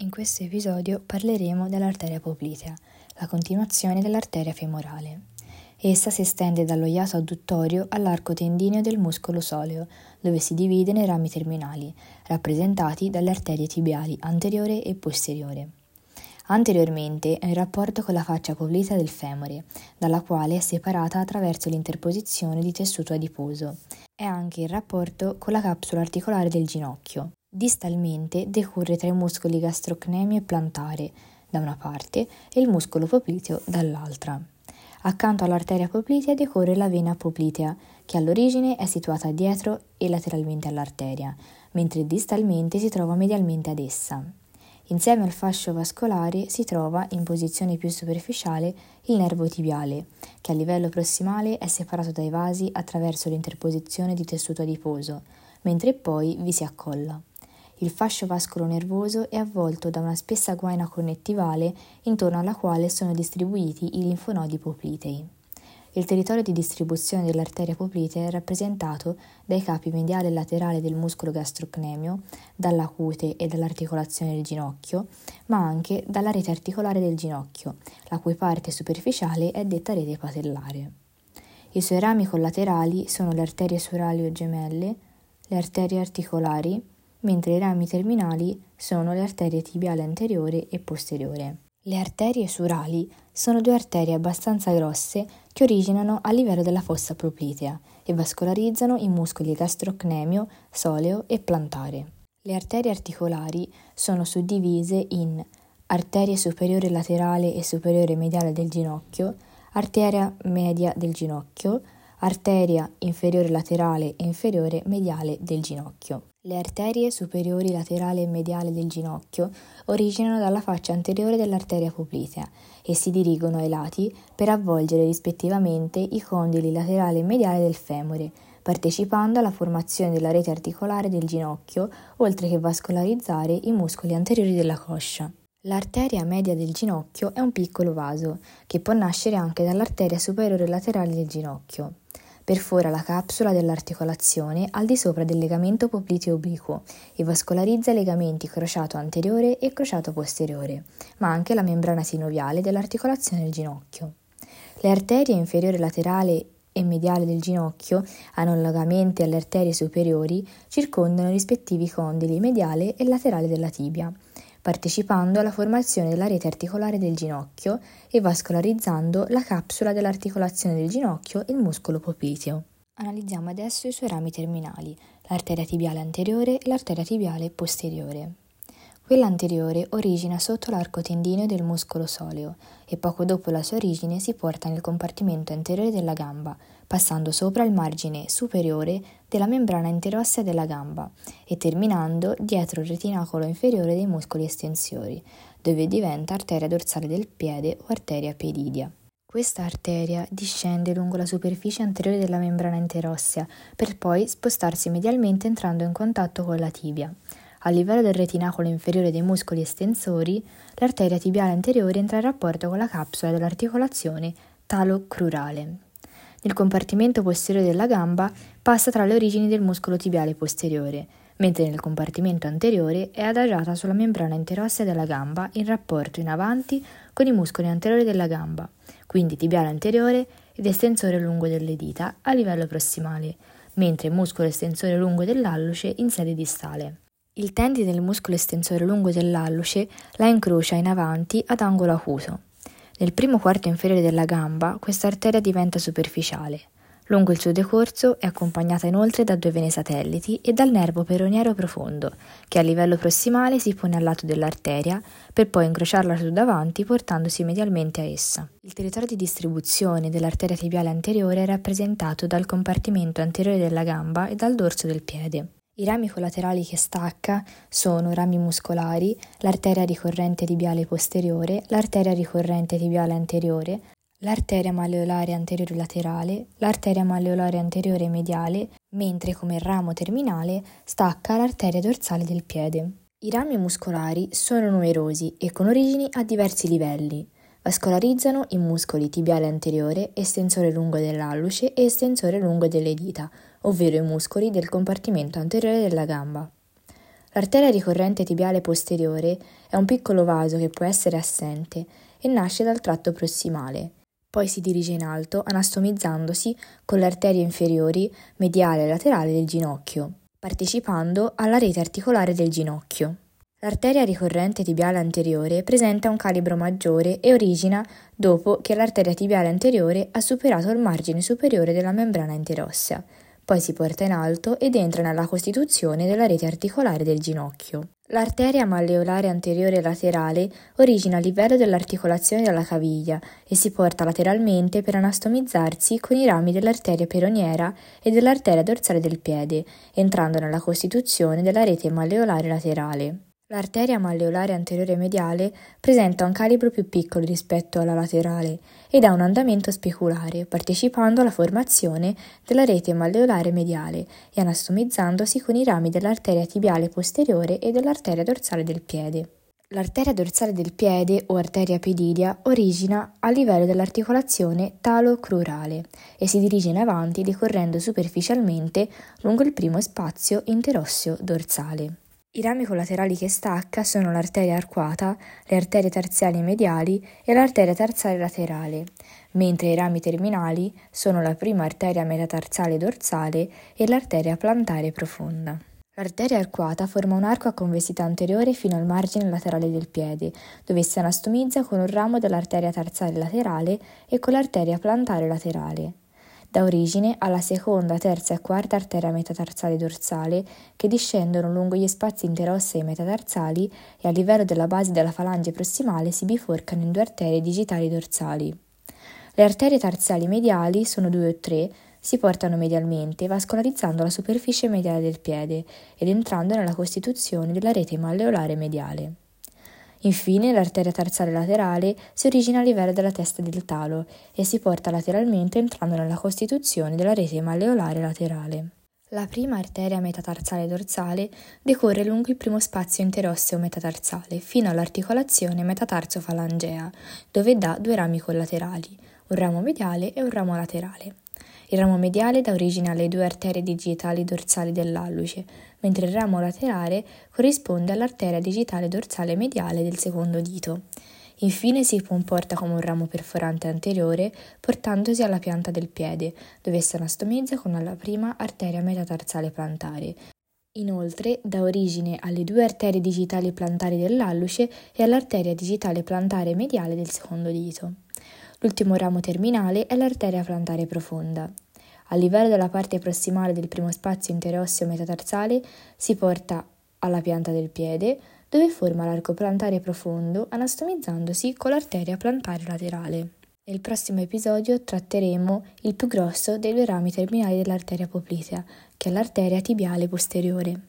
In questo episodio parleremo dell'arteria poplitea, la continuazione dell'arteria femorale. Essa si estende dallo iato adduttorio all'arco tendineo del muscolo soleo, dove si divide nei rami terminali, rappresentati dalle arterie tibiali anteriore e posteriore. Anteriormente è in rapporto con la faccia poplitea del femore, dalla quale è separata attraverso l'interposizione di tessuto adiposo. È anche in rapporto con la capsula articolare del ginocchio, Distalmente decorre tra i muscoli gastrocnemio e plantare da una parte e il muscolo popliteo dall'altra. Accanto all'arteria poplitea decorre la vena poplitea, che all'origine è situata dietro e lateralmente all'arteria, mentre distalmente si trova medialmente ad essa. Insieme al fascio vascolare si trova, in posizione più superficiale, il nervo tibiale, che a livello prossimale è separato dai vasi attraverso l'interposizione di tessuto adiposo, mentre poi vi si accolla. Il fascio vascolo-nervoso è avvolto da una spessa guaina connettivale intorno alla quale sono distribuiti i linfonodi poplitei. Il territorio di distribuzione dell'arteria poplitea è rappresentato dai capi mediale e laterale del muscolo gastrocnemio, dalla cute e dall'articolazione del ginocchio, ma anche dalla rete articolare del ginocchio, la cui parte superficiale è detta rete patellare. I suoi rami collaterali sono le arterie surali o gemelle, le arterie articolari, mentre i rami terminali sono le arterie tibiale anteriore e posteriore. Le arterie surali sono due arterie abbastanza grosse che originano a livello della fossa proplitea e vascolarizzano i muscoli gastrocnemio, soleo e plantare. Le arterie articolari sono suddivise in arteria superiore laterale e superiore mediale del ginocchio, arteria media del ginocchio, arteria inferiore laterale e inferiore mediale del ginocchio. Le arterie superiori laterale e mediale del ginocchio originano dalla faccia anteriore dell'arteria poplitea e si dirigono ai lati per avvolgere rispettivamente i condili laterale e mediale del femore, partecipando alla formazione della rete articolare del ginocchio, oltre che vascolarizzare i muscoli anteriori della coscia. L'arteria media del ginocchio è un piccolo vaso, che può nascere anche dall'arteria superiore laterale del ginocchio. Perfora la capsula dell'articolazione al di sopra del legamento popliteo obliquo e vascolarizza i legamenti crociato anteriore e crociato posteriore, ma anche la membrana sinoviale dell'articolazione del ginocchio. Le arterie inferiore laterale e mediale del ginocchio, analogamente alle arterie superiori, circondano i rispettivi condili mediale e laterale della tibia partecipando alla formazione della rete articolare del ginocchio e vascolarizzando la capsula dell'articolazione del ginocchio e il muscolo popliteo. Analizziamo adesso i suoi rami terminali, l'arteria tibiale anteriore e l'arteria tibiale posteriore. Quella anteriore origina sotto l'arco tendineo del muscolo soleo e poco dopo la sua origine si porta nel compartimento anteriore della gamba, passando sopra il margine superiore della membrana interossea della gamba e terminando dietro il retinacolo inferiore dei muscoli estensori, dove diventa arteria dorsale del piede o arteria piedidia. Questa arteria discende lungo la superficie anteriore della membrana interossea per poi spostarsi medialmente entrando in contatto con la tibia. A livello del retinacolo inferiore dei muscoli estensori, l'arteria tibiale anteriore entra in rapporto con la capsula dell'articolazione talocrurale. Nel compartimento posteriore della gamba passa tra le origini del muscolo tibiale posteriore, mentre nel compartimento anteriore è adagiata sulla membrana interossea della gamba in rapporto in avanti con i muscoli anteriori della gamba, quindi tibiale anteriore ed estensore lungo delle dita a livello prossimale, mentre muscolo estensore lungo dell'alluce in sede distale. Il tendine del muscolo estensore lungo dell'alluce la incrocia in avanti ad angolo acuto. Nel primo quarto inferiore della gamba questa arteria diventa superficiale. Lungo il suo decorso è accompagnata inoltre da due vene satelliti e dal nervo peroniero profondo, che a livello prossimale si pone al lato dell'arteria per poi incrociarla su davanti portandosi medialmente a essa. Il territorio di distribuzione dell'arteria tibiale anteriore è rappresentato dal compartimento anteriore della gamba e dal dorso del piede. I rami collaterali che stacca sono rami muscolari, l'arteria ricorrente tibiale posteriore, l'arteria ricorrente tibiale anteriore, l'arteria malleolare anteriore laterale, l'arteria malleolare anteriore mediale, mentre come ramo terminale stacca l'arteria dorsale del piede. I rami muscolari sono numerosi e con origini a diversi livelli. Vascolarizzano i muscoli tibiale anteriore, estensore lungo dell'alluce e estensore lungo delle dita, ovvero i muscoli del compartimento anteriore della gamba. L'arteria ricorrente tibiale posteriore è un piccolo vaso che può essere assente e nasce dal tratto prossimale. Poi si dirige in alto, anastomizzandosi con le arterie inferiori, mediale e laterale del ginocchio, partecipando alla rete articolare del ginocchio. L'arteria ricorrente tibiale anteriore presenta un calibro maggiore e origina dopo che l'arteria tibiale anteriore ha superato il margine superiore della membrana interossea, poi si porta in alto ed entra nella costituzione della rete articolare del ginocchio. L'arteria malleolare anteriore laterale origina a livello dell'articolazione della caviglia e si porta lateralmente per anastomizzarsi con i rami dell'arteria peroniera e dell'arteria dorsale del piede, entrando nella costituzione della rete malleolare laterale. L'arteria malleolare anteriore mediale presenta un calibro più piccolo rispetto alla laterale ed ha un andamento speculare, partecipando alla formazione della rete malleolare mediale e anastomizzandosi con i rami dell'arteria tibiale posteriore e dell'arteria dorsale del piede. L'arteria dorsale del piede o arteria pedilia origina a livello dell'articolazione talo-crurale e si dirige in avanti decorrendo superficialmente lungo il primo spazio interosseo dorsale. I rami collaterali che stacca sono l'arteria arcuata, le arterie tarsiali mediali e l'arteria tarsale laterale, mentre i rami terminali sono la prima arteria metatarsale dorsale e l'arteria plantare profonda. L'arteria arcuata forma un arco a convessità anteriore fino al margine laterale del piede, dove si anastomizza con un ramo dell'arteria tarsale laterale e con l'arteria plantare laterale dà origine alla seconda, terza e quarta arteria metatarsale dorsale che discendono lungo gli spazi interossei metatarsali e a livello della base della falange prossimale si biforcano in due arterie digitali dorsali. Le arterie tarsali mediali sono due o tre, si portano medialmente vascolarizzando la superficie mediale del piede ed entrando nella costituzione della rete malleolare mediale. Infine, l'arteria tarsale laterale si origina a livello della testa del talo e si porta lateralmente entrando nella costituzione della rete malleolare laterale. La prima arteria metatarsale dorsale decorre lungo il primo spazio interosseo metatarsale fino all'articolazione metatarso-falangea, dove dà due rami collaterali, un ramo mediale e un ramo laterale. Il ramo mediale dà origine alle due arterie digitali dorsali dell'alluce, mentre il ramo laterale corrisponde all'arteria digitale dorsale mediale del secondo dito. Infine si comporta come un ramo perforante anteriore, portandosi alla pianta del piede, dove si anastomizza con la prima arteria metatarsale plantare. Inoltre dà origine alle due arterie digitali plantari dell'alluce e all'arteria digitale plantare mediale del secondo dito. L'ultimo ramo terminale è l'arteria plantare profonda. A livello della parte prossimale del primo spazio interosseo metatarsale si porta alla pianta del piede, dove forma l'arco plantare profondo anastomizzandosi con l'arteria plantare laterale. Nel prossimo episodio tratteremo il più grosso dei due rami terminali dell'arteria poplitea, che è l'arteria tibiale posteriore.